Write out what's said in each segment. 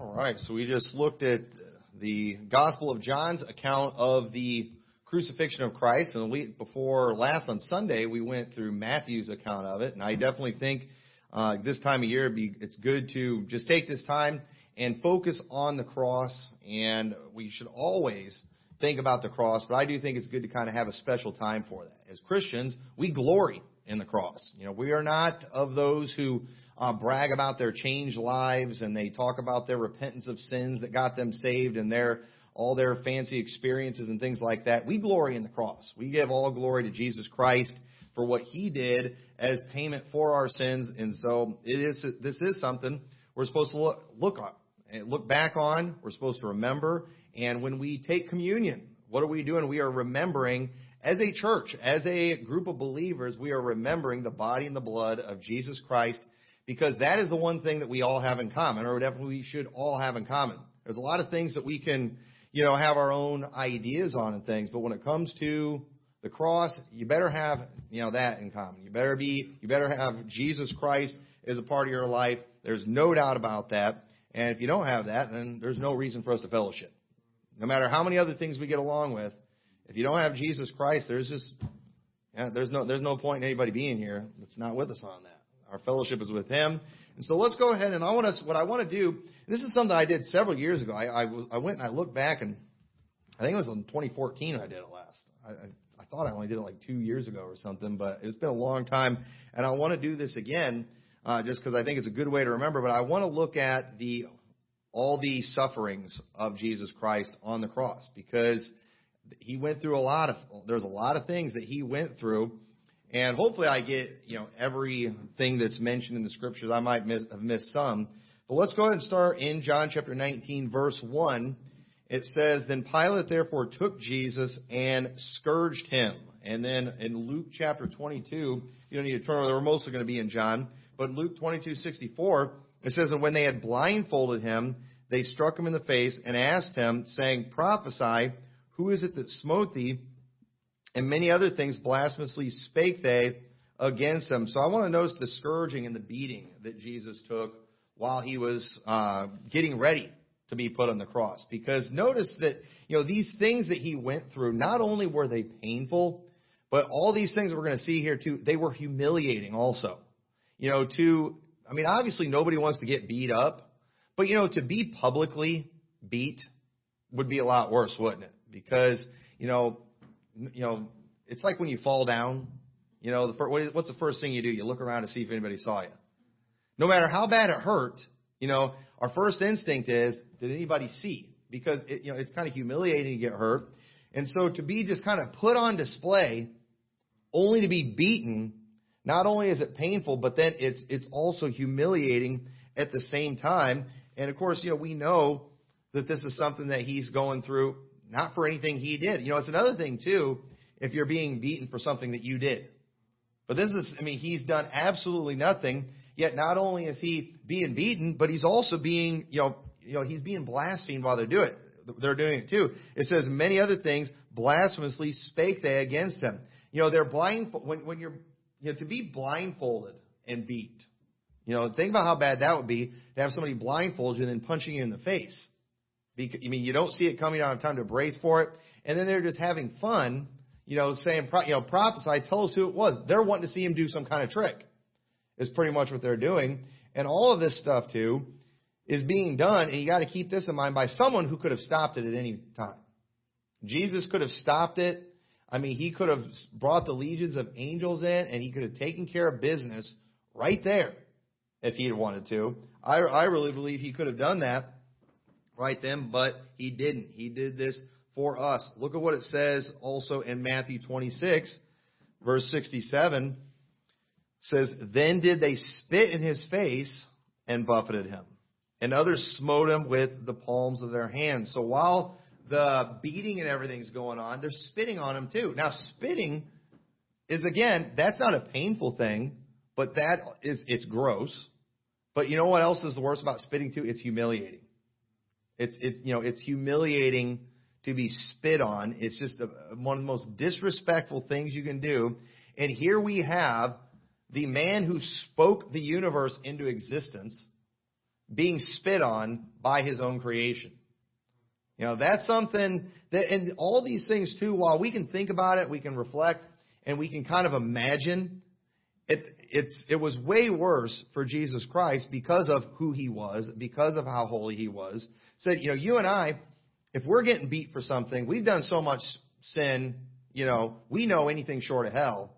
All right, so we just looked at the Gospel of John's account of the crucifixion of Christ, and the week before last on Sunday we went through Matthew's account of it. And I definitely think uh, this time of year be, it's good to just take this time and focus on the cross. And we should always think about the cross, but I do think it's good to kind of have a special time for that. As Christians, we glory in the cross. You know, we are not of those who uh, brag about their changed lives and they talk about their repentance of sins that got them saved and their all their fancy experiences and things like that. We glory in the cross. We give all glory to Jesus Christ for what He did as payment for our sins, and so it is. This is something we're supposed to look look on, look back on. We're supposed to remember, and when we take communion, what are we doing? We are remembering as a church, as a group of believers, we are remembering the body and the blood of Jesus Christ because that is the one thing that we all have in common, or definitely we should all have in common. There's a lot of things that we can, you know, have our own ideas on and things, but when it comes to the cross, you better have, you know, that in common. You better be, you better have Jesus Christ as a part of your life. There's no doubt about that. And if you don't have that, then there's no reason for us to fellowship. No matter how many other things we get along with, if you don't have Jesus Christ, there's just, yeah, there's no, there's no point in anybody being here that's not with us on that. Our fellowship is with Him. And so let's go ahead and I want to, what I want to do, this is something I did several years ago. I, I, I went and I looked back and I think it was in 2014 I did it last. I, I, I thought I only did it like two years ago or something, but it's been a long time. And I want to do this again, uh, just because I think it's a good way to remember. But I want to look at the, all the sufferings of Jesus Christ on the cross because he went through a lot of, there's a lot of things that he went through and hopefully I get, you know, everything that's mentioned in the scriptures. I might miss, have missed some. But let's go ahead and start in John chapter 19 verse 1. It says, Then Pilate therefore took Jesus and scourged him. And then in Luke chapter 22, you don't need to turn over, we're mostly going to be in John. But Luke 22, 64, it says, And when they had blindfolded him, they struck him in the face and asked him, saying, Prophesy, who is it that smote thee? And many other things blasphemously spake they against him. So I want to notice the scourging and the beating that Jesus took while he was uh, getting ready to be put on the cross. Because notice that, you know, these things that he went through, not only were they painful, but all these things we're going to see here too, they were humiliating also. You know, to, I mean, obviously nobody wants to get beat up, but you know, to be publicly beat would be a lot worse, wouldn't it? Because, you know, you know, it's like when you fall down. You know, the first, what's the first thing you do? You look around to see if anybody saw you. No matter how bad it hurt, you know, our first instinct is, did anybody see? Because it, you know, it's kind of humiliating to get hurt. And so to be just kind of put on display, only to be beaten, not only is it painful, but then it's it's also humiliating at the same time. And of course, you know, we know that this is something that he's going through not for anything he did. You know, it's another thing too if you're being beaten for something that you did. But this is, I mean, he's done absolutely nothing. Yet not only is he being beaten, but he's also being, you know, you know, he's being blasphemed while they're doing it. They're doing it too. It says many other things blasphemously spake they against him. You know, they're blind when when you're you know to be blindfolded and beat. You know, think about how bad that would be to have somebody blindfold you and then punching you in the face. I mean, you don't see it coming out of time to brace for it, and then they're just having fun, you know, saying, you know, prophesy, tell us who it was. They're wanting to see him do some kind of trick. Is pretty much what they're doing, and all of this stuff too is being done, and you got to keep this in mind by someone who could have stopped it at any time. Jesus could have stopped it. I mean, he could have brought the legions of angels in, and he could have taken care of business right there if he had wanted to. I, I really believe he could have done that right then, but he didn't. He did this for us. Look at what it says also in Matthew 26, verse 67. It says, Then did they spit in his face and buffeted him, and others smote him with the palms of their hands. So while the beating and everything's going on, they're spitting on him too. Now, spitting is again, that's not a painful thing, but that is, it's gross. But you know what else is the worst about spitting too? It's humiliating. It's it you know it's humiliating to be spit on. It's just a, one of the most disrespectful things you can do. And here we have the man who spoke the universe into existence, being spit on by his own creation. You know, that's something that, and all these things too, while we can think about it, we can reflect, and we can kind of imagine, it, it's, it was way worse for Jesus Christ because of who he was, because of how holy he was. Said, you know, you and I, if we're getting beat for something, we've done so much sin, you know, we know anything short of hell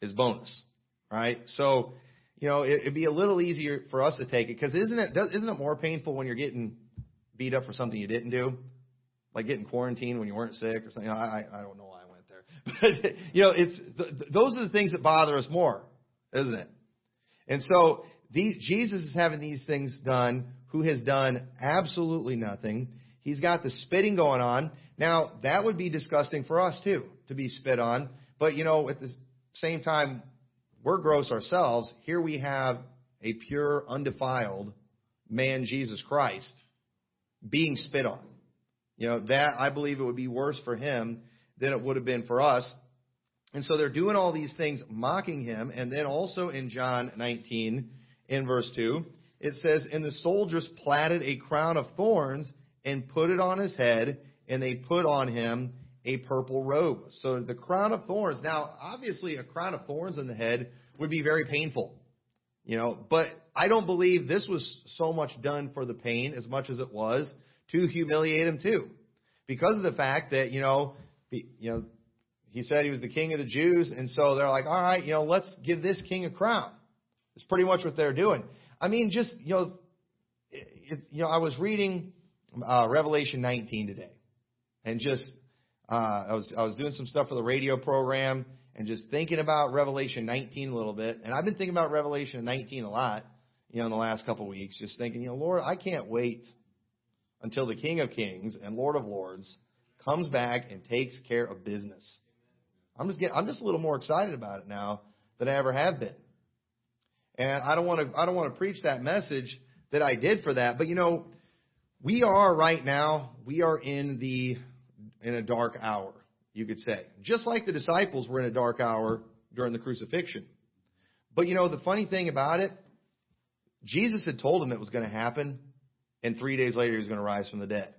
is bonus, right? So, you know, it, would be a little easier for us to take it because isn't it isn't it more painful when you're getting beat up for something you didn't do, like getting quarantined when you weren't sick or something? I I don't know why I went there, but you know, it's those are the things that bother us more, isn't it? And so these, Jesus is having these things done. Who has done absolutely nothing? He's got the spitting going on. Now that would be disgusting for us too to be spit on. But you know, at the same time, we're gross ourselves. Here we have a pure, undefiled man, Jesus Christ, being spit on. You know, that I believe it would be worse for him than it would have been for us. And so they're doing all these things, mocking him. And then also in John 19, in verse 2, it says, And the soldiers platted a crown of thorns and put it on his head, and they put on him a purple robe. So the crown of thorns. Now, obviously, a crown of thorns in the head would be very painful, you know, but I don't believe this was so much done for the pain as much as it was to humiliate him too, because of the fact that you know, you know, he said he was the king of the Jews, and so they're like, all right, you know, let's give this king a crown. It's pretty much what they're doing. I mean, just you know, it, you know, I was reading uh, Revelation 19 today, and just uh, I was I was doing some stuff for the radio program and just thinking about Revelation 19 a little bit. And I've been thinking about Revelation 19 a lot, you know, in the last couple of weeks, just thinking, you know, Lord, I can't wait until the King of Kings and Lord of Lords comes back and takes care of business. I'm just getting, I'm just a little more excited about it now than I ever have been. And I don't want to I don't want to preach that message that I did for that, but you know, we are right now, we are in the in a dark hour, you could say. Just like the disciples were in a dark hour during the crucifixion. But you know, the funny thing about it, Jesus had told them it was going to happen, and three days later he was going to rise from the dead.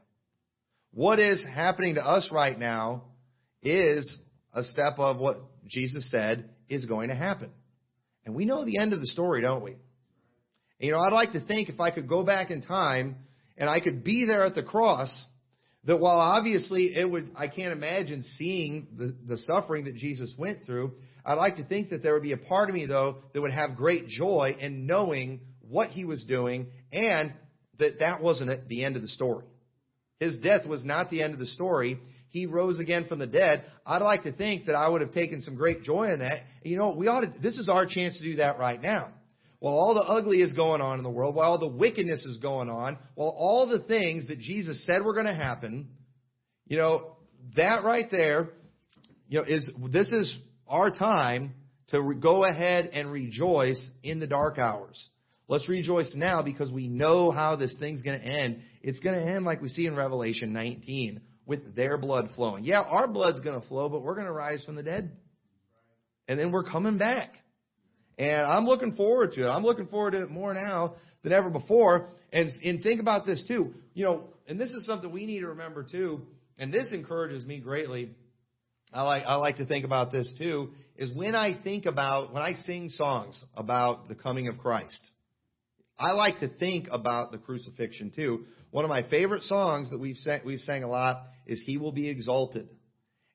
What is happening to us right now is a step of what Jesus said is going to happen. And we know the end of the story, don't we? And, you know, I'd like to think if I could go back in time and I could be there at the cross, that while obviously it would, I can't imagine seeing the, the suffering that Jesus went through, I'd like to think that there would be a part of me, though, that would have great joy in knowing what he was doing and that that wasn't the end of the story. His death was not the end of the story. He rose again from the dead. I'd like to think that I would have taken some great joy in that. You know, we ought to, this is our chance to do that right now while all the ugly is going on in the world, while all the wickedness is going on, while all the things that Jesus said were going to happen, you know, that right there, you know, is this is our time to go ahead and rejoice in the dark hours. Let's rejoice now because we know how this thing's going to end. It's going to end like we see in Revelation 19 with their blood flowing. Yeah, our blood's going to flow, but we're going to rise from the dead. And then we're coming back. And I'm looking forward to it. I'm looking forward to it more now than ever before. And, and think about this too. You know, and this is something we need to remember too. And this encourages me greatly. I like, I like to think about this too, is when I think about, when I sing songs about the coming of Christ, I like to think about the crucifixion too. One of my favorite songs that we've sang, we've sang a lot is He Will Be Exalted.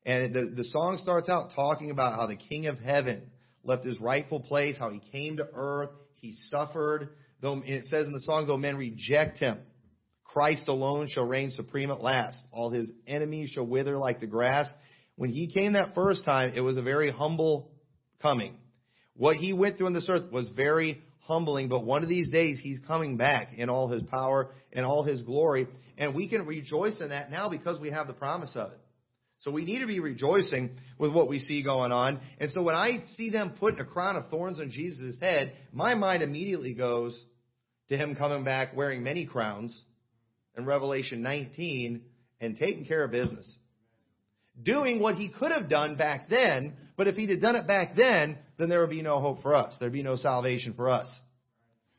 And the, the song starts out talking about how the King of Heaven left his rightful place, how he came to earth, he suffered. Though it says in the song, though men reject him, Christ alone shall reign supreme at last. All his enemies shall wither like the grass. When he came that first time, it was a very humble coming. What he went through on this earth was very humbling, but one of these days he's coming back in all his power and all his glory. And we can rejoice in that now because we have the promise of it. So we need to be rejoicing with what we see going on. And so when I see them putting a crown of thorns on Jesus' head, my mind immediately goes to him coming back wearing many crowns in Revelation 19 and taking care of business. Doing what he could have done back then, but if he'd have done it back then, then there would be no hope for us. There'd be no salvation for us.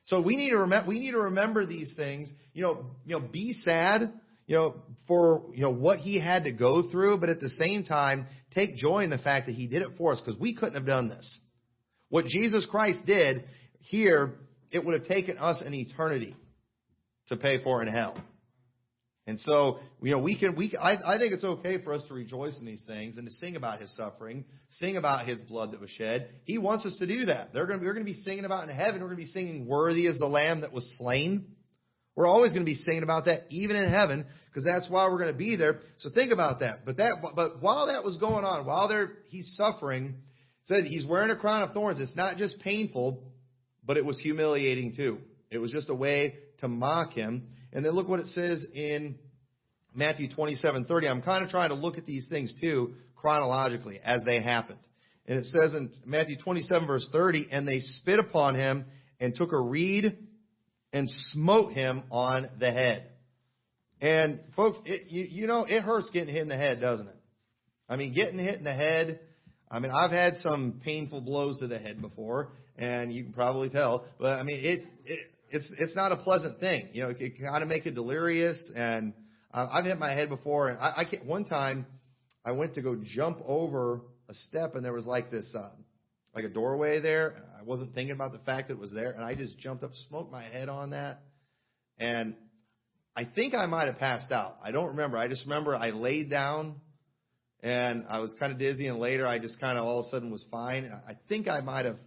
So we need to remember, we need to remember these things. You know, you know, be sad, you know, for, you know, what he had to go through, but at the same time, take joy in the fact that he did it for us because we couldn't have done this. What Jesus Christ did here, it would have taken us an eternity to pay for in hell. And so, you know, we can, we, I, I think it's okay for us to rejoice in these things and to sing about his suffering, sing about his blood that was shed. He wants us to do that. They're going to, we're going to be singing about in heaven. We're going to be singing, worthy is the lamb that was slain. We're always going to be singing about that, even in heaven, because that's why we're going to be there. So think about that. But that, but while that was going on, while there, he's suffering, said he's wearing a crown of thorns. It's not just painful, but it was humiliating too. It was just a way to mock him. And then look what it says in Matthew 27:30. I'm kind of trying to look at these things too chronologically as they happened. And it says in Matthew 27 verse 30, and they spit upon him and took a reed and smote him on the head. And folks, it, you, you know, it hurts getting hit in the head, doesn't it? I mean, getting hit in the head. I mean, I've had some painful blows to the head before, and you can probably tell. But I mean, it, it it's it's not a pleasant thing. You know, it can kind of make you delirious. And uh, I've hit my head before, and I, I can't. One time, I went to go jump over a step, and there was like this, uh, like a doorway there. I wasn't thinking about the fact that it was there, and I just jumped up, smoked my head on that, and I think I might have passed out. I don't remember. I just remember I laid down. And I was kind of dizzy, and later I just kind of all of a sudden was fine. I think I might have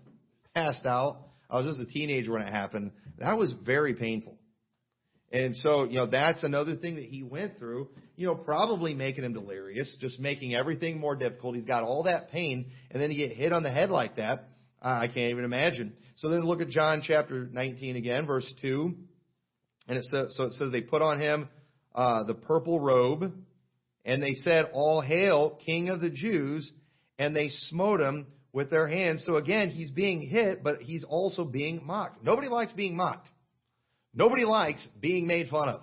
passed out. I was just a teenager when it happened. That was very painful. And so, you know, that's another thing that he went through, you know, probably making him delirious, just making everything more difficult. He's got all that pain, and then to get hit on the head like that, I can't even imagine. So then look at John chapter 19 again, verse 2. And it says, so it says they put on him uh, the purple robe, and they said, All hail, King of the Jews, and they smote him with their hands. So again, he's being hit, but he's also being mocked. Nobody likes being mocked. Nobody likes being made fun of.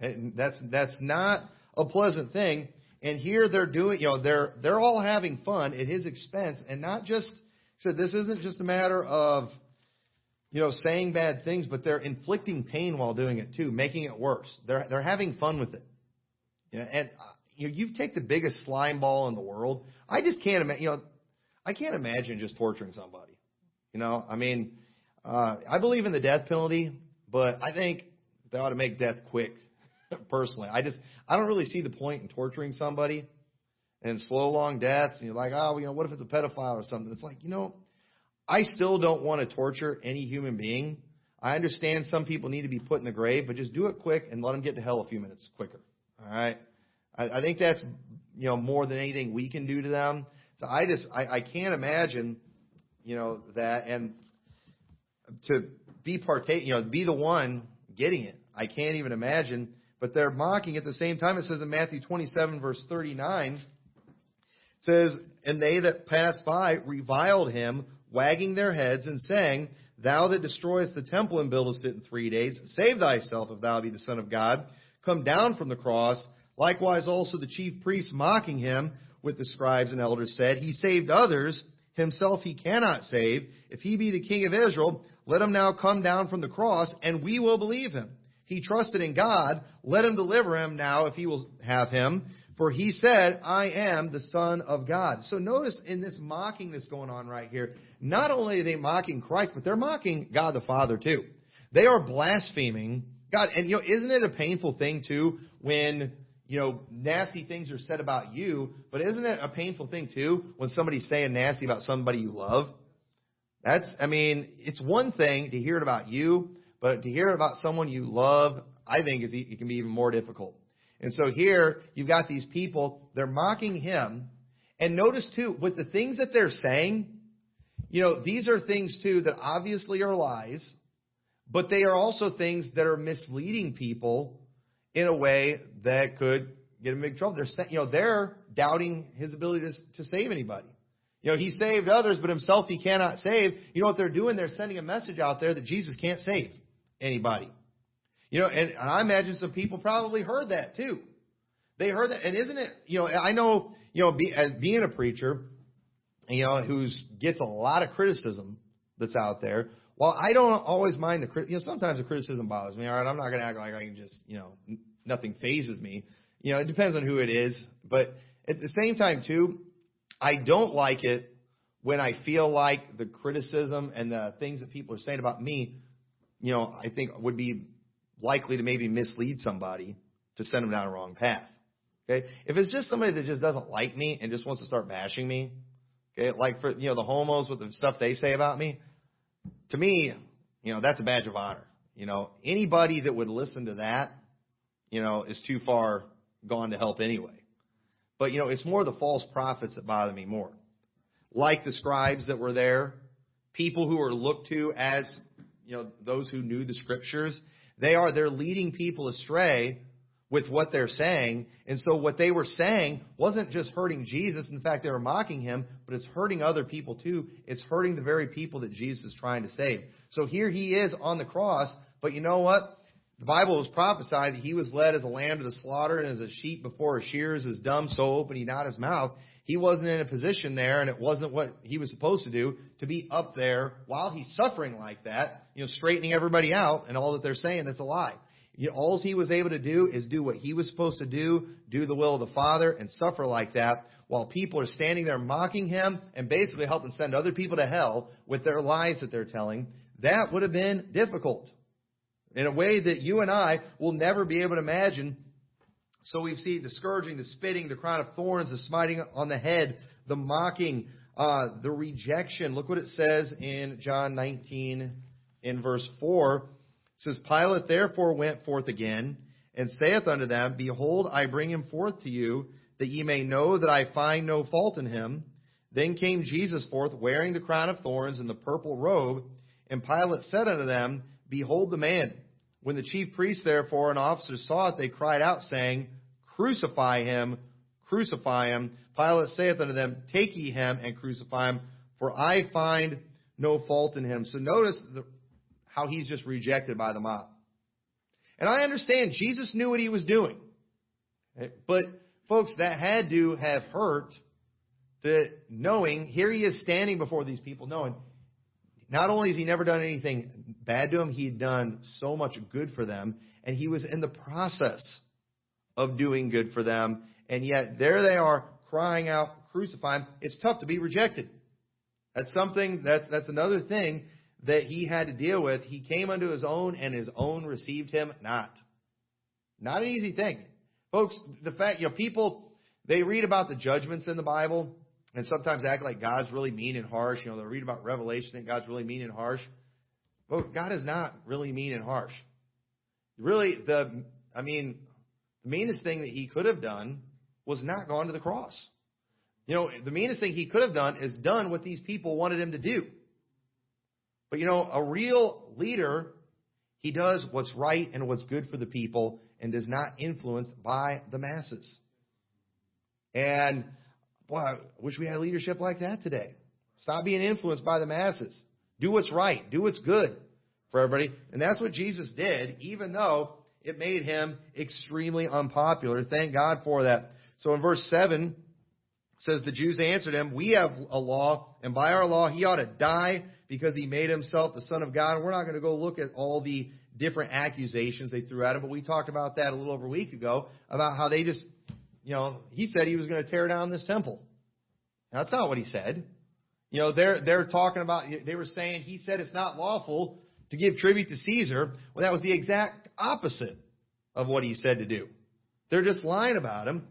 And that's that's not a pleasant thing. And here they're doing, you know, they're they're all having fun at his expense, and not just so this isn't just a matter of you know saying bad things, but they're inflicting pain while doing it too, making it worse. They're they're having fun with it. You know, and uh, you know, you take the biggest slime ball in the world. I just can't imagine. You know, I can't imagine just torturing somebody. You know, I mean, uh, I believe in the death penalty, but I think they ought to make death quick. Personally, I just I don't really see the point in torturing somebody and slow long deaths. And you're like, oh, you know, what if it's a pedophile or something? It's like, you know, I still don't want to torture any human being. I understand some people need to be put in the grave, but just do it quick and let them get to hell a few minutes quicker. All right. I, I think that's you know more than anything we can do to them. So I just I, I can't imagine, you know, that and to be partake, you know, be the one getting it. I can't even imagine. But they're mocking at the same time. It says in Matthew 27 verse 39, says, and they that passed by reviled him, wagging their heads and saying, Thou that destroyest the temple and buildest it in three days, save thyself if thou be the Son of God. Come down from the cross. Likewise also the chief priests mocking him with the scribes and elders said, He saved others, himself he cannot save. If he be the king of Israel, let him now come down from the cross, and we will believe him. He trusted in God, let him deliver him now if he will have him. For he said, I am the Son of God. So notice in this mocking that's going on right here, not only are they mocking Christ, but they're mocking God the Father too. They are blaspheming God. And you know, isn't it a painful thing too when you know, nasty things are said about you, but isn't it a painful thing too when somebody's saying nasty about somebody you love? That's, I mean, it's one thing to hear it about you, but to hear it about someone you love, I think is, it can be even more difficult. And so here, you've got these people, they're mocking him, and notice too, with the things that they're saying, you know, these are things too that obviously are lies, but they are also things that are misleading people in a way that could get him in big trouble. They're, you know, they're doubting his ability to, to save anybody. You know, he saved others, but himself he cannot save. You know what they're doing? They're sending a message out there that Jesus can't save anybody. You know, and, and I imagine some people probably heard that too. They heard that, and isn't it? You know, I know, you know, be, as being a preacher, you know, who's gets a lot of criticism that's out there. While I don't always mind the crit, you know, sometimes the criticism bothers me. All right, I'm not going to act like I can just, you know, n- nothing fazes me. You know, it depends on who it is, but at the same time too, I don't like it when I feel like the criticism and the things that people are saying about me, you know, I think would be likely to maybe mislead somebody to send them down a wrong path. Okay? If it's just somebody that just doesn't like me and just wants to start bashing me, okay, like for you know the homos with the stuff they say about me, to me, you know, that's a badge of honor. You know, anybody that would listen to that, you know, is too far gone to help anyway. But you know, it's more the false prophets that bother me more. Like the scribes that were there, people who are looked to as, you know, those who knew the scriptures, they are they're leading people astray with what they're saying. And so what they were saying wasn't just hurting Jesus. In fact, they were mocking him, but it's hurting other people too. It's hurting the very people that Jesus is trying to save. So here he is on the cross, but you know what? The Bible was prophesied that he was led as a lamb to the slaughter and as a sheep before a shears is dumb, so open he not his mouth. He wasn't in a position there and it wasn't what he was supposed to do to be up there while he's suffering like that, you know, straightening everybody out and all that they're saying that's a lie. All he was able to do is do what he was supposed to do, do the will of the Father, and suffer like that while people are standing there mocking him and basically helping send other people to hell with their lies that they're telling. That would have been difficult in a way that you and I will never be able to imagine. So we see the scourging, the spitting, the crown of thorns, the smiting on the head, the mocking, uh, the rejection. Look what it says in John 19 in verse 4 says, Pilate therefore went forth again, and saith unto them, Behold, I bring him forth to you, that ye may know that I find no fault in him. Then came Jesus forth, wearing the crown of thorns and the purple robe. And Pilate said unto them, Behold the man. When the chief priests therefore and officers saw it, they cried out, saying, Crucify him, crucify him. Pilate saith unto them, Take ye him and crucify him, for I find no fault in him. So notice the, how he's just rejected by the mob. And I understand Jesus knew what he was doing. But folks, that had to have hurt that knowing here he is standing before these people knowing not only has he never done anything bad to them, he had done so much good for them, and he was in the process of doing good for them, and yet there they are crying out, crucify him. It's tough to be rejected. That's something that's that's another thing that he had to deal with. He came unto his own, and his own received him not. Not an easy thing. Folks, the fact, you know, people, they read about the judgments in the Bible and sometimes act like God's really mean and harsh. You know, they'll read about Revelation and God's really mean and harsh. But God is not really mean and harsh. Really, the, I mean, the meanest thing that he could have done was not gone to the cross. You know, the meanest thing he could have done is done what these people wanted him to do. But you know, a real leader, he does what's right and what's good for the people and is not influenced by the masses. And boy, I wish we had leadership like that today. Stop being influenced by the masses. Do what's right. Do what's good for everybody. And that's what Jesus did, even though it made him extremely unpopular. Thank God for that. So in verse 7, says the Jews answered him, We have a law, and by our law he ought to die because he made himself the Son of God. And we're not going to go look at all the different accusations they threw at him, but we talked about that a little over a week ago about how they just, you know, he said he was going to tear down this temple. Now, that's not what he said. You know, they're they're talking about they were saying he said it's not lawful to give tribute to Caesar. Well, that was the exact opposite of what he said to do. They're just lying about him.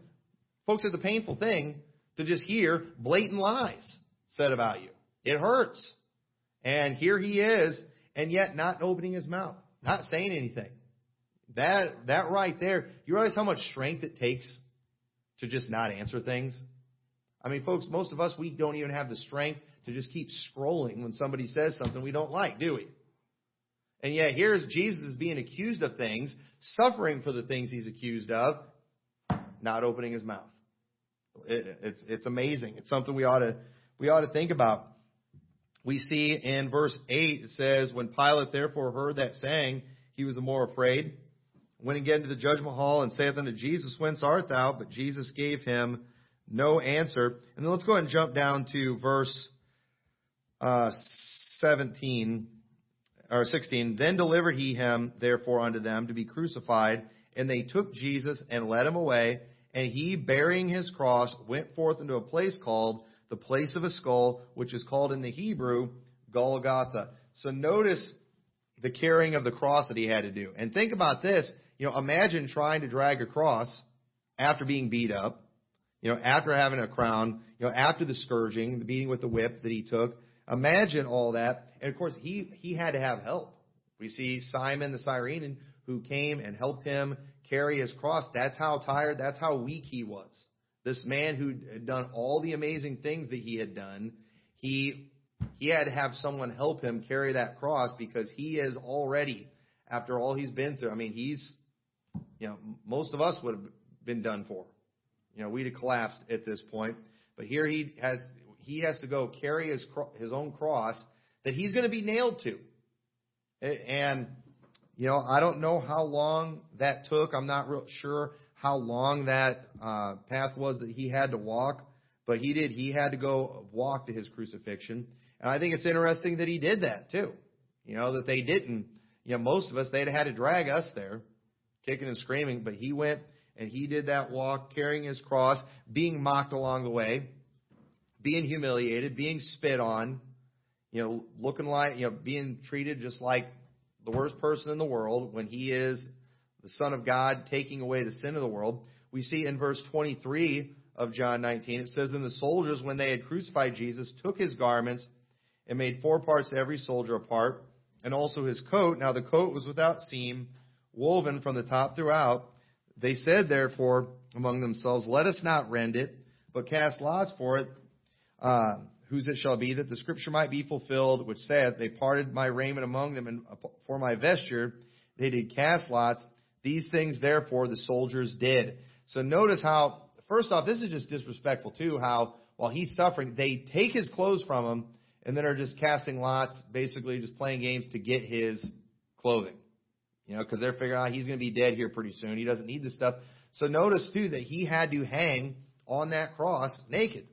Folks, it's a painful thing to just hear blatant lies said about you. It hurts. And here he is, and yet not opening his mouth, not saying anything. That that right there, you realize how much strength it takes to just not answer things? I mean, folks, most of us we don't even have the strength to just keep scrolling when somebody says something we don't like, do we? And yet here's Jesus being accused of things, suffering for the things he's accused of, not opening his mouth. It, it's it's amazing. It's something we ought to we ought to think about we see in verse 8, it says, When Pilate therefore heard that saying, he was the more afraid. Went again to the judgment hall and saith unto Jesus, Whence art thou? But Jesus gave him no answer. And then let's go ahead and jump down to verse uh, 17. or 16, then delivered he him therefore unto them to be crucified, and they took Jesus and led him away, and he, bearing his cross, went forth into a place called the place of a skull, which is called in the Hebrew Golgotha. So notice the carrying of the cross that he had to do. And think about this. You know, imagine trying to drag a cross after being beat up, you know, after having a crown, you know, after the scourging, the beating with the whip that he took. Imagine all that. And of course, he, he had to have help. We see Simon the Cyrene who came and helped him carry his cross. That's how tired, that's how weak he was. This man who had done all the amazing things that he had done, he he had to have someone help him carry that cross because he is already, after all he's been through, I mean, he's, you know, most of us would have been done for. You know, we'd have collapsed at this point. But here he has, he has to go carry his, his own cross that he's going to be nailed to. And, you know, I don't know how long that took. I'm not real sure how long that uh, path was that he had to walk, but he did. He had to go walk to his crucifixion. And I think it's interesting that he did that too. You know, that they didn't, you know, most of us, they'd had to drag us there, kicking and screaming, but he went and he did that walk carrying his cross, being mocked along the way, being humiliated, being spit on, you know, looking like, you know, being treated just like the worst person in the world when he is the Son of God taking away the sin of the world. We see in verse 23 of John 19, it says, And the soldiers, when they had crucified Jesus, took his garments and made four parts to every soldier apart, and also his coat. Now the coat was without seam, woven from the top throughout. They said, therefore, among themselves, Let us not rend it, but cast lots for it, uh, whose it shall be, that the scripture might be fulfilled, which saith, They parted my raiment among them, and for my vesture they did cast lots. These things, therefore, the soldiers did. So notice how, first off, this is just disrespectful, too, how while he's suffering, they take his clothes from him and then are just casting lots, basically just playing games to get his clothing. You know, because they're figuring out he's going to be dead here pretty soon. He doesn't need this stuff. So notice too that he had to hang on that cross naked.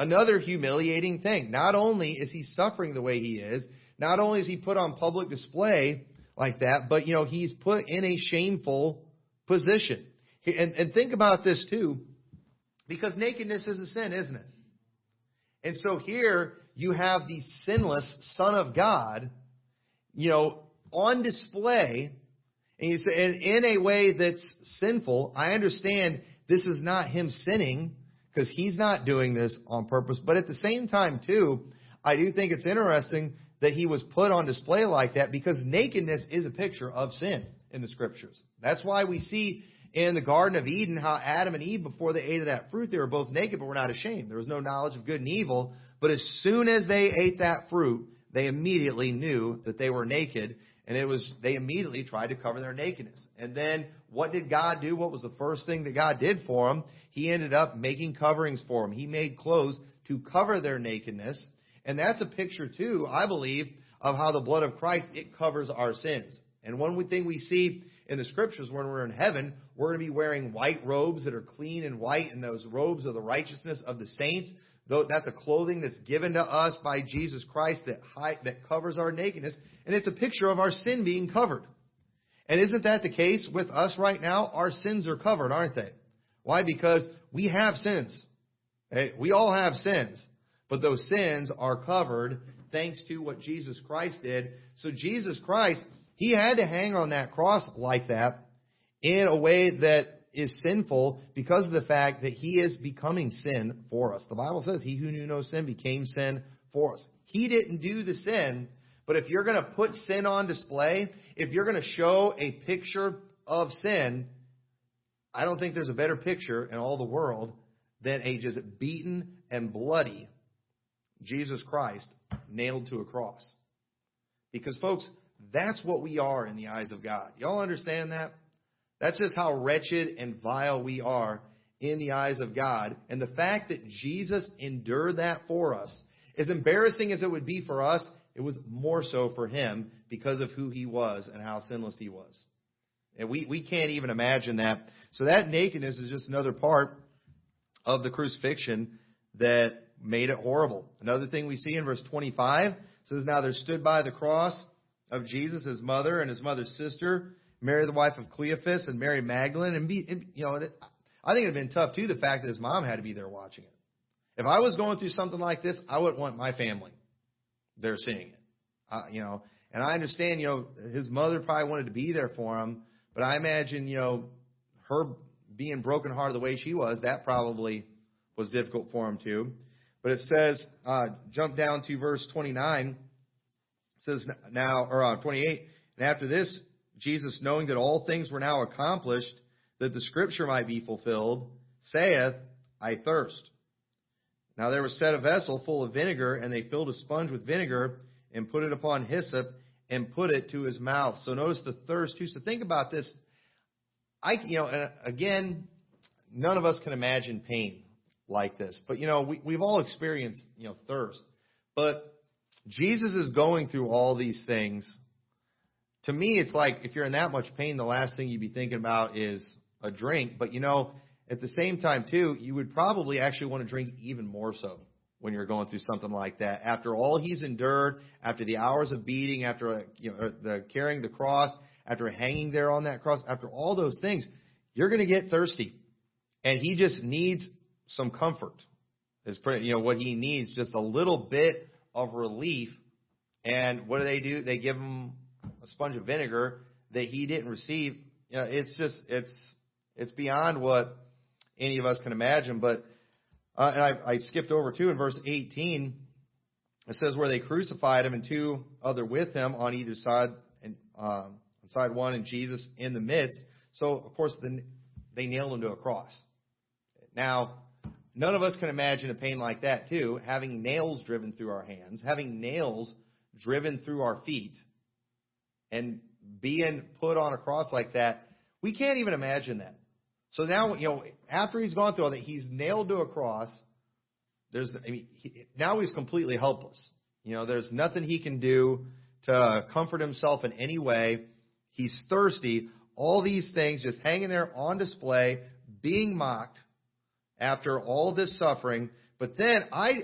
Another humiliating thing. Not only is he suffering the way he is, not only is he put on public display like that, but you know, he's put in a shameful position. And, and think about this too, because nakedness is a sin, isn't it? And so here, you have the sinless Son of God, you know, on display, and you say, and in a way that's sinful. I understand this is not him sinning because he's not doing this on purpose, but at the same time, too, I do think it's interesting that he was put on display like that because nakedness is a picture of sin in the scriptures. That's why we see in the Garden of Eden how Adam and Eve, before they ate of that fruit, they were both naked but were not ashamed. There was no knowledge of good and evil. But as soon as they ate that fruit, they immediately knew that they were naked, and it was they immediately tried to cover their nakedness. And then what did God do? What was the first thing that God did for them? He ended up making coverings for them. He made clothes to cover their nakedness. And that's a picture too, I believe, of how the blood of Christ it covers our sins. And one thing we see in the scriptures when we're in heaven, we're going to be wearing white robes that are clean and white, and those robes are the righteousness of the saints. That's a clothing that's given to us by Jesus Christ that hide, that covers our nakedness, and it's a picture of our sin being covered. And isn't that the case with us right now? Our sins are covered, aren't they? Why? Because we have sins. We all have sins, but those sins are covered thanks to what Jesus Christ did. So Jesus Christ, he had to hang on that cross like that in a way that is sinful because of the fact that he is becoming sin for us. The Bible says, He who knew no sin became sin for us. He didn't do the sin, but if you're going to put sin on display, if you're going to show a picture of sin, I don't think there's a better picture in all the world than a just beaten and bloody Jesus Christ nailed to a cross. Because, folks, that's what we are in the eyes of God. Y'all understand that? That's just how wretched and vile we are in the eyes of God. And the fact that Jesus endured that for us, as embarrassing as it would be for us, it was more so for him because of who he was and how sinless he was. And we, we can't even imagine that. So that nakedness is just another part of the crucifixion that made it horrible. Another thing we see in verse 25 says, Now there stood by the cross of Jesus, his mother and his mother's sister, Mary the wife of Cleophas, and Mary Magdalene, and be, and, you know, I think it'd have been tough too the fact that his mom had to be there watching it. If I was going through something like this, I wouldn't want my family there seeing it. Uh, you know, and I understand, you know, his mother probably wanted to be there for him, but I imagine, you know, her being brokenhearted the way she was, that probably was difficult for him too. But it says, uh, jump down to verse 29. It says now, or uh, 28. And after this, Jesus, knowing that all things were now accomplished, that the scripture might be fulfilled, saith, I thirst. Now there was set a vessel full of vinegar, and they filled a sponge with vinegar and put it upon hyssop and put it to his mouth. So notice the thirst too. So think about this. I, you know, again, none of us can imagine pain like this, but you know, we, we've all experienced, you know, thirst. But Jesus is going through all these things. To me, it's like if you're in that much pain, the last thing you'd be thinking about is a drink. But you know, at the same time, too, you would probably actually want to drink even more so when you're going through something like that. After all he's endured, after the hours of beating, after uh, you know, the carrying the cross, after hanging there on that cross, after all those things, you're going to get thirsty, and he just needs some comfort. Is pretty, you know what he needs, just a little bit of relief. And what do they do? They give him a sponge of vinegar that he didn't receive. You know, it's just it's it's beyond what any of us can imagine. But uh, and I, I skipped over too in verse 18. It says where they crucified him and two other with him on either side, and uh, side one and Jesus in the midst. So of course the, they nailed him to a cross. Now none of us can imagine a pain like that too, having nails driven through our hands, having nails driven through our feet, and being put on a cross like that. We can't even imagine that. So now, you know, after he's gone through all that, he's nailed to a cross. There's, I mean, he, now he's completely helpless. You know, there's nothing he can do to comfort himself in any way. He's thirsty. All these things just hanging there on display, being mocked after all this suffering. But then I,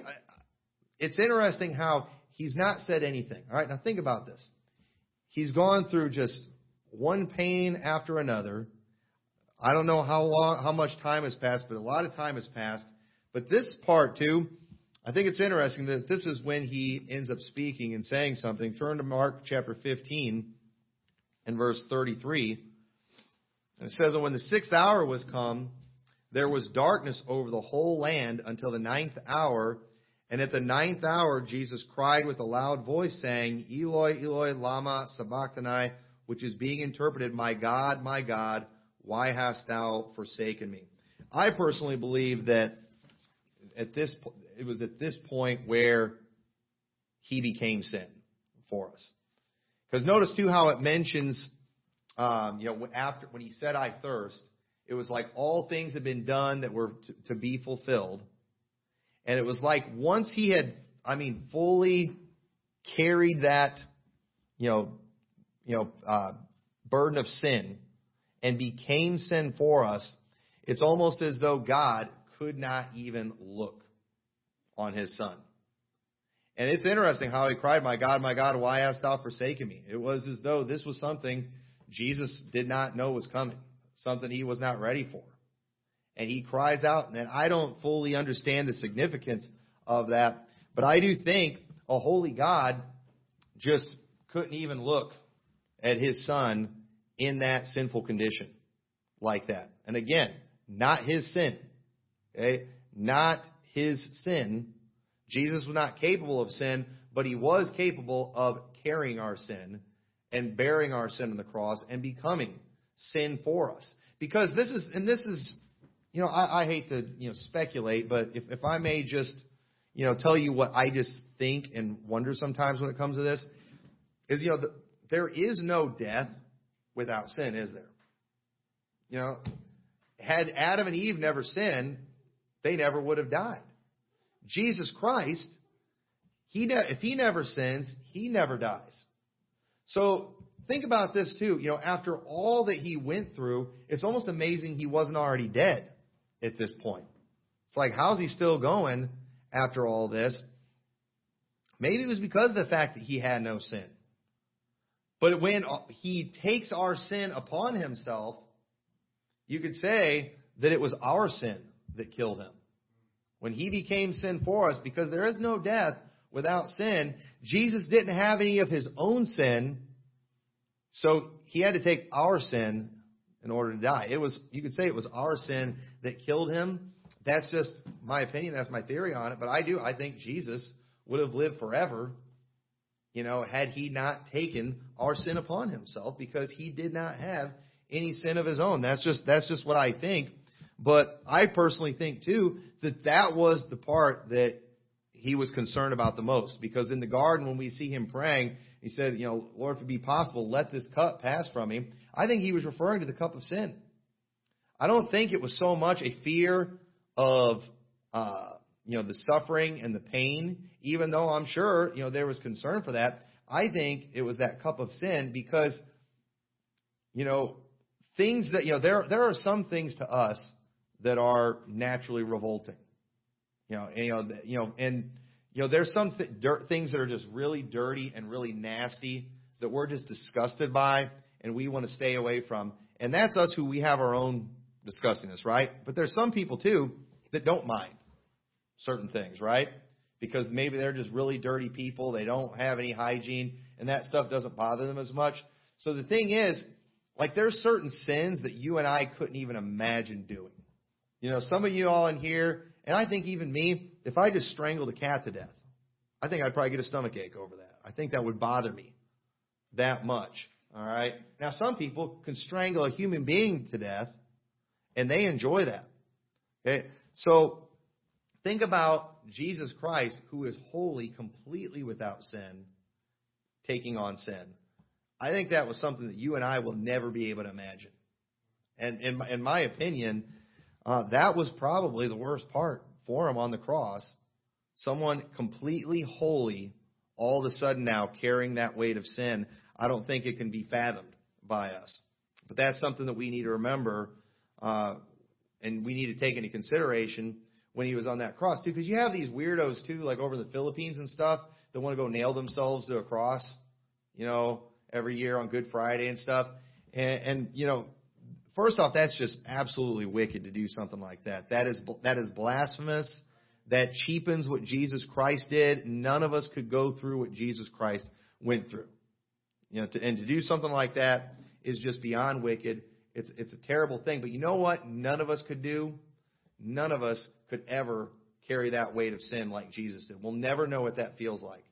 it's interesting how he's not said anything. All right, now think about this. He's gone through just one pain after another. I don't know how long, how much time has passed, but a lot of time has passed. But this part too, I think it's interesting that this is when he ends up speaking and saying something. Turn to Mark chapter 15 and verse 33. And it says, And when the sixth hour was come, there was darkness over the whole land until the ninth hour. And at the ninth hour, Jesus cried with a loud voice, saying, Eloi, Eloi, lama sabachthani, which is being interpreted, My God, my God, why hast thou forsaken me? I personally believe that at this it was at this point where he became sin for us. Because notice too how it mentions, um, you know, after when he said, "I thirst," it was like all things had been done that were to, to be fulfilled, and it was like once he had, I mean, fully carried that, you know, you know, uh, burden of sin and became sin for us, it's almost as though God could not even look on his son. And it's interesting how he cried, My God, my God, why hast thou forsaken me? It was as though this was something Jesus did not know was coming, something he was not ready for. And he cries out, and I don't fully understand the significance of that, but I do think a holy God just couldn't even look at his son in that sinful condition like that. And again, not his sin. Okay? Not his sin. Jesus was not capable of sin, but he was capable of carrying our sin and bearing our sin on the cross and becoming sin for us. Because this is, and this is, you know, I, I hate to, you know, speculate, but if, if I may just, you know, tell you what I just think and wonder sometimes when it comes to this, is, you know, the, there is no death without sin, is there? You know, had Adam and Eve never sinned, they never would have died. Jesus Christ, he ne- if he never sins, he never dies. So think about this too. You know, after all that he went through, it's almost amazing he wasn't already dead at this point. It's like, how's he still going after all this? Maybe it was because of the fact that he had no sin. But when he takes our sin upon himself, you could say that it was our sin that killed him. When he became sin for us, because there is no death without sin, Jesus didn't have any of his own sin, so he had to take our sin in order to die. It was, you could say it was our sin that killed him. That's just my opinion. That's my theory on it. But I do, I think Jesus would have lived forever, you know, had he not taken our sin upon himself because he did not have any sin of his own. That's just, that's just what I think. But I personally think too that that was the part that he was concerned about the most because in the garden when we see him praying, he said, you know, Lord, if it be possible, let this cup pass from me. I think he was referring to the cup of sin. I don't think it was so much a fear of, uh, you know, the suffering and the pain, even though I'm sure, you know, there was concern for that. I think it was that cup of sin because, you know, things that, you know, there, there are some things to us that are naturally revolting. You know, and, you know, and you know, there's some th- dirt, things that are just really dirty and really nasty that we're just disgusted by and we want to stay away from. And that's us who we have our own disgustingness, right? But there's some people too that don't mind certain things, right? Because maybe they're just really dirty people, they don't have any hygiene, and that stuff doesn't bother them as much. So the thing is, like there's certain sins that you and I couldn't even imagine doing. You know, some of you all in here, and I think even me, if I just strangled a cat to death, I think I'd probably get a stomach ache over that. I think that would bother me that much. All right. Now, some people can strangle a human being to death, and they enjoy that. Okay. So, think about Jesus Christ, who is holy, completely without sin, taking on sin. I think that was something that you and I will never be able to imagine. And in my, in my opinion, uh, that was probably the worst part for him on the cross. Someone completely holy, all of a sudden now carrying that weight of sin. I don't think it can be fathomed by us. But that's something that we need to remember, uh, and we need to take into consideration when he was on that cross too. Because you have these weirdos too, like over in the Philippines and stuff, that want to go nail themselves to a cross, you know, every year on Good Friday and stuff. And, and you know, First off, that's just absolutely wicked to do something like that. That is that is blasphemous. That cheapens what Jesus Christ did. None of us could go through what Jesus Christ went through. You know, to, and to do something like that is just beyond wicked. It's it's a terrible thing. But you know what? None of us could do. None of us could ever carry that weight of sin like Jesus did. We'll never know what that feels like.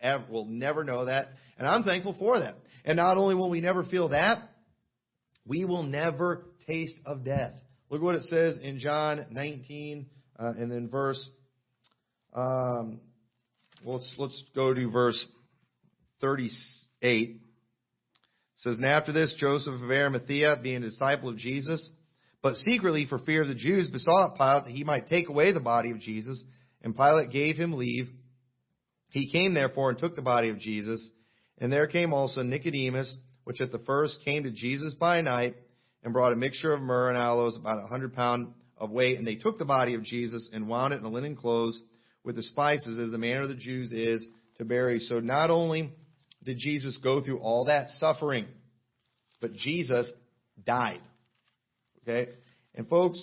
Ever, we'll never know that. And I'm thankful for that. And not only will we never feel that, we will never taste of death. Look what it says in John 19 uh, and then verse. Um, let's let's go to verse 38. It says, And after this, Joseph of Arimathea, being a disciple of Jesus, but secretly for fear of the Jews, besought Pilate that he might take away the body of Jesus. And Pilate gave him leave. He came therefore and took the body of Jesus. And there came also Nicodemus, which at the first came to Jesus by night and brought a mixture of myrrh and aloes, about a hundred pound of weight. And they took the body of Jesus and wound it in a linen clothes with the spices, as the manner of the Jews is to bury. So not only did Jesus go through all that suffering, but Jesus died. Okay? And folks,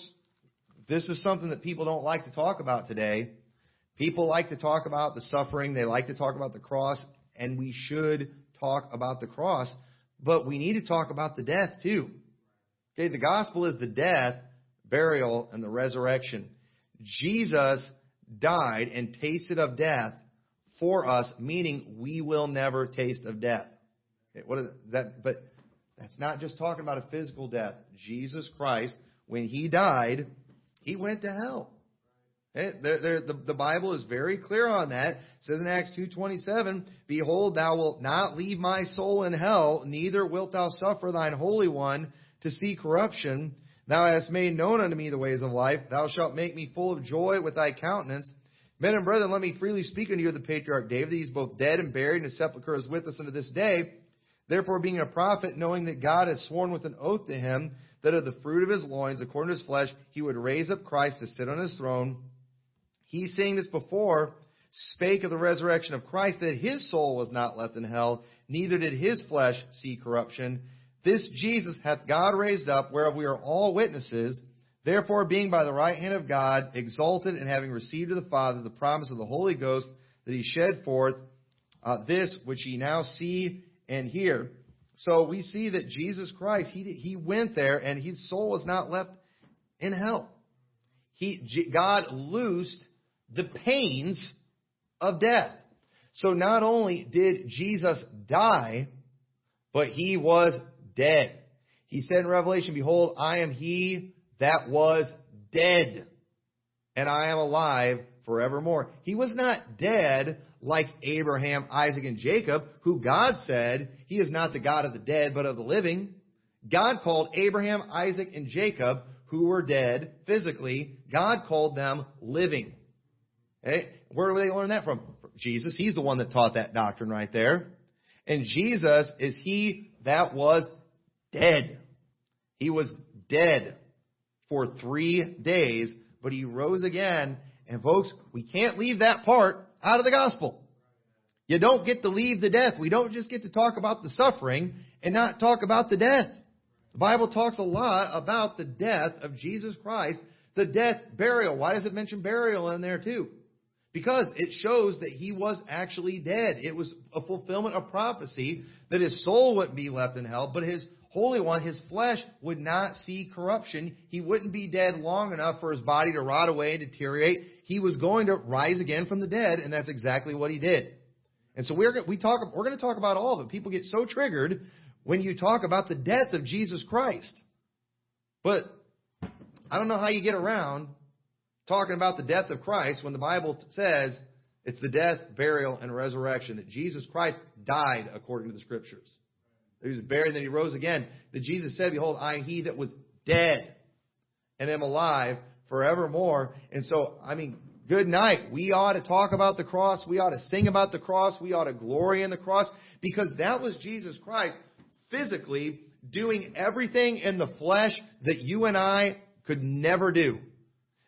this is something that people don't like to talk about today. People like to talk about the suffering, they like to talk about the cross, and we should talk about the cross. But we need to talk about the death too. Okay, the gospel is the death, burial, and the resurrection. Jesus died and tasted of death for us, meaning we will never taste of death. Okay, what is that? But that's not just talking about a physical death. Jesus Christ, when he died, he went to hell. Okay? There, there, the, the Bible is very clear on that. It says in Acts 2.27, Behold, thou wilt not leave my soul in hell, neither wilt thou suffer thine Holy One to see corruption. Thou hast made known unto me the ways of life. Thou shalt make me full of joy with thy countenance. Men and brethren, let me freely speak unto you of the patriarch David. He is both dead and buried, and his sepulchre is with us unto this day. Therefore, being a prophet, knowing that God has sworn with an oath to him that of the fruit of his loins, according to his flesh, he would raise up Christ to sit on his throne, he, seeing this before, spake of the resurrection of Christ, that his soul was not left in hell, neither did his flesh see corruption. This Jesus hath God raised up, whereof we are all witnesses. Therefore, being by the right hand of God exalted, and having received of the Father the promise of the Holy Ghost, that he shed forth uh, this which ye now see and hear. So we see that Jesus Christ, he, he went there, and his soul was not left in hell. He, God loosed the pains of death. So not only did Jesus die, but he was dead. He said in Revelation, Behold, I am he that was dead, and I am alive forevermore. He was not dead like Abraham, Isaac, and Jacob, who God said, He is not the God of the dead, but of the living. God called Abraham, Isaac, and Jacob, who were dead physically, God called them living. Okay? Where do they learn that from? Jesus. He's the one that taught that doctrine right there. And Jesus is he that was dead. He was dead for three days, but he rose again. And folks, we can't leave that part out of the gospel. You don't get to leave the death. We don't just get to talk about the suffering and not talk about the death. The Bible talks a lot about the death of Jesus Christ, the death, burial. Why does it mention burial in there too? Because it shows that he was actually dead. It was a fulfillment of prophecy that his soul wouldn't be left in hell, but his Holy One, his flesh would not see corruption. He wouldn't be dead long enough for his body to rot away and deteriorate. He was going to rise again from the dead, and that's exactly what he did. And so we're we talk we're going to talk about all of it. People get so triggered when you talk about the death of Jesus Christ. But I don't know how you get around talking about the death of Christ when the Bible says it's the death, burial, and resurrection, that Jesus Christ died according to the Scriptures. He was buried, then he rose again. That Jesus said, Behold, I am he that was dead and am alive forevermore. And so, I mean, good night. We ought to talk about the cross. We ought to sing about the cross. We ought to glory in the cross because that was Jesus Christ physically doing everything in the flesh that you and I could never do.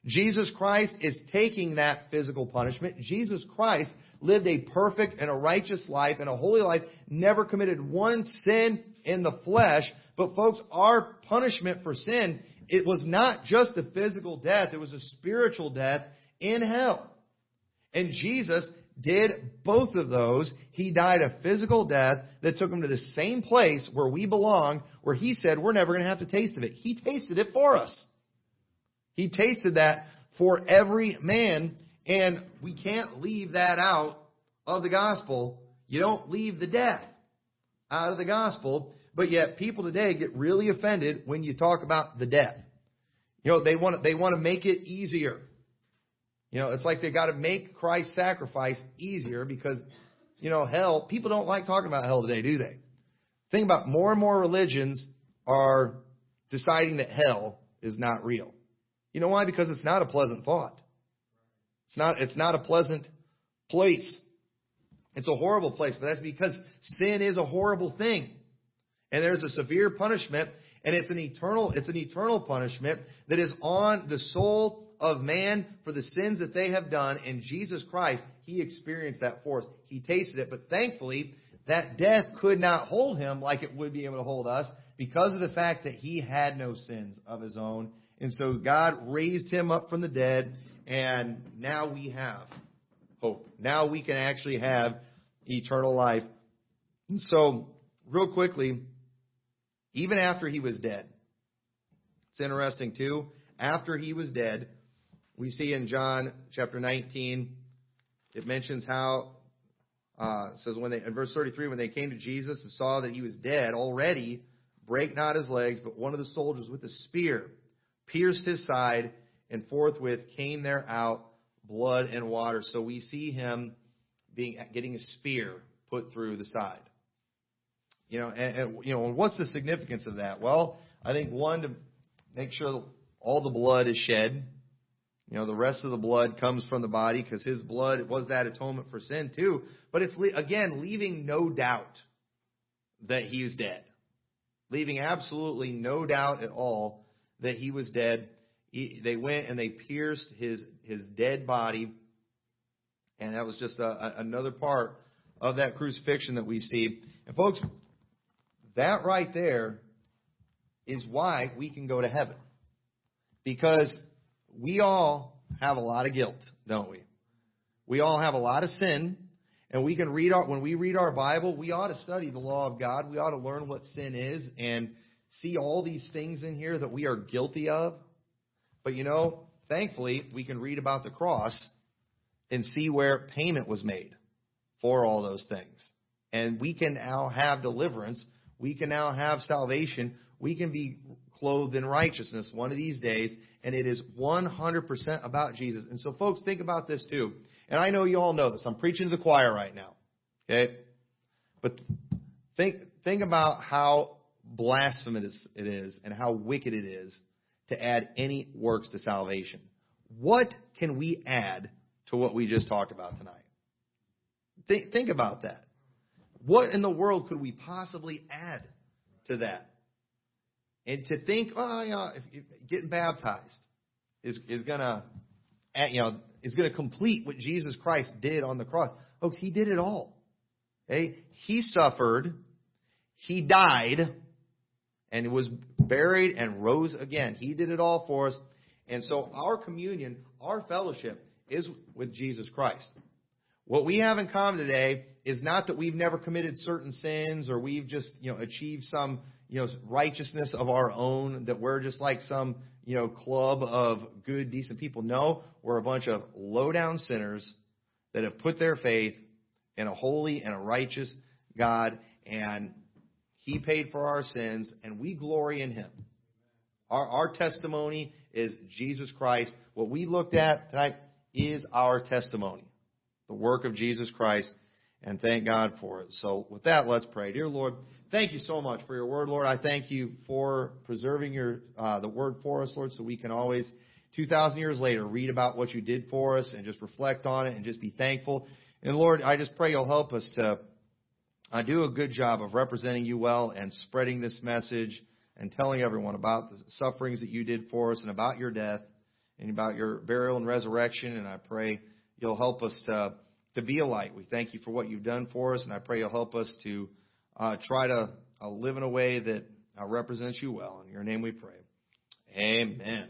Jesus Christ is taking that physical punishment. Jesus Christ lived a perfect and a righteous life and a holy life, never committed one sin in the flesh. But folks, our punishment for sin, it was not just a physical death, it was a spiritual death in hell. And Jesus did both of those. He died a physical death that took him to the same place where we belong, where he said we're never going to have to taste of it. He tasted it for us. He tasted that for every man, and we can't leave that out of the gospel. You don't leave the death out of the gospel, but yet people today get really offended when you talk about the death. You know, they want to, they want to make it easier. You know, it's like they got to make Christ's sacrifice easier because, you know, hell, people don't like talking about hell today, do they? Think about more and more religions are deciding that hell is not real. You know why? Because it's not a pleasant thought. It's not, it's not a pleasant place. It's a horrible place, but that's because sin is a horrible thing. And there's a severe punishment, and it's an eternal, it's an eternal punishment that is on the soul of man for the sins that they have done. And Jesus Christ, He experienced that for us. He tasted it, but thankfully, that death could not hold Him like it would be able to hold us because of the fact that He had no sins of His own and so God raised him up from the dead, and now we have hope. Now we can actually have eternal life. And so, real quickly, even after he was dead, it's interesting too. After he was dead, we see in John chapter 19, it mentions how uh, says when they in verse 33 when they came to Jesus and saw that he was dead already, break not his legs, but one of the soldiers with a spear pierced his side, and forthwith came there out blood and water. So we see him being getting a spear put through the side. You know, and, and you know, what's the significance of that? Well, I think one to make sure all the blood is shed. You know, the rest of the blood comes from the body because his blood was that atonement for sin too. But it's again leaving no doubt that he's dead, leaving absolutely no doubt at all that he was dead. He, they went and they pierced his his dead body, and that was just a, a, another part of that crucifixion that we see. And folks, that right there is why we can go to heaven. Because we all have a lot of guilt, don't we? We all have a lot of sin, and we can read our when we read our Bible, we ought to study the law of God. We ought to learn what sin is and see all these things in here that we are guilty of. But you know, thankfully, we can read about the cross and see where payment was made for all those things. And we can now have deliverance. We can now have salvation. We can be clothed in righteousness one of these days. And it is 100% about Jesus. And so, folks, think about this too. And I know you all know this. I'm preaching to the choir right now. Okay? But think, think about how blasphemous it is and how wicked it is to add any works to salvation. What can we add to what we just talked about tonight? Think, think about that. What in the world could we possibly add to that? And to think, oh, you know, getting baptized is is gonna, you know, is gonna complete what Jesus Christ did on the cross. Folks, He did it all. Okay, He suffered, He died, and was buried and rose again. He did it all for us. And so our communion, our fellowship, is with Jesus Christ. What we have in common today is not that we've never committed certain sins or we've just, you know, achieved some, you know, righteousness of our own, that we're just like some, you know, club of good, decent people. No, we're a bunch of low down sinners that have put their faith in a holy and a righteous God, and He paid for our sins, and we glory in Him. Our, our testimony is Jesus Christ. What we looked at tonight is our testimony the work of Jesus Christ, and thank God for it. So, with that, let's pray. Dear Lord, thank you so much for your word, Lord. I thank you for preserving your uh, the word for us, Lord, so we can always, 2,000 years later, read about what you did for us and just reflect on it and just be thankful. And Lord, I just pray you'll help us to uh, do a good job of representing you well and spreading this message and telling everyone about the sufferings that you did for us and about your death and about your burial and resurrection. And I pray you'll help us to, to be a light. We thank you for what you've done for us, and I pray you'll help us to uh, try to uh, live in a way that uh, represents you well. In your name we pray. Amen.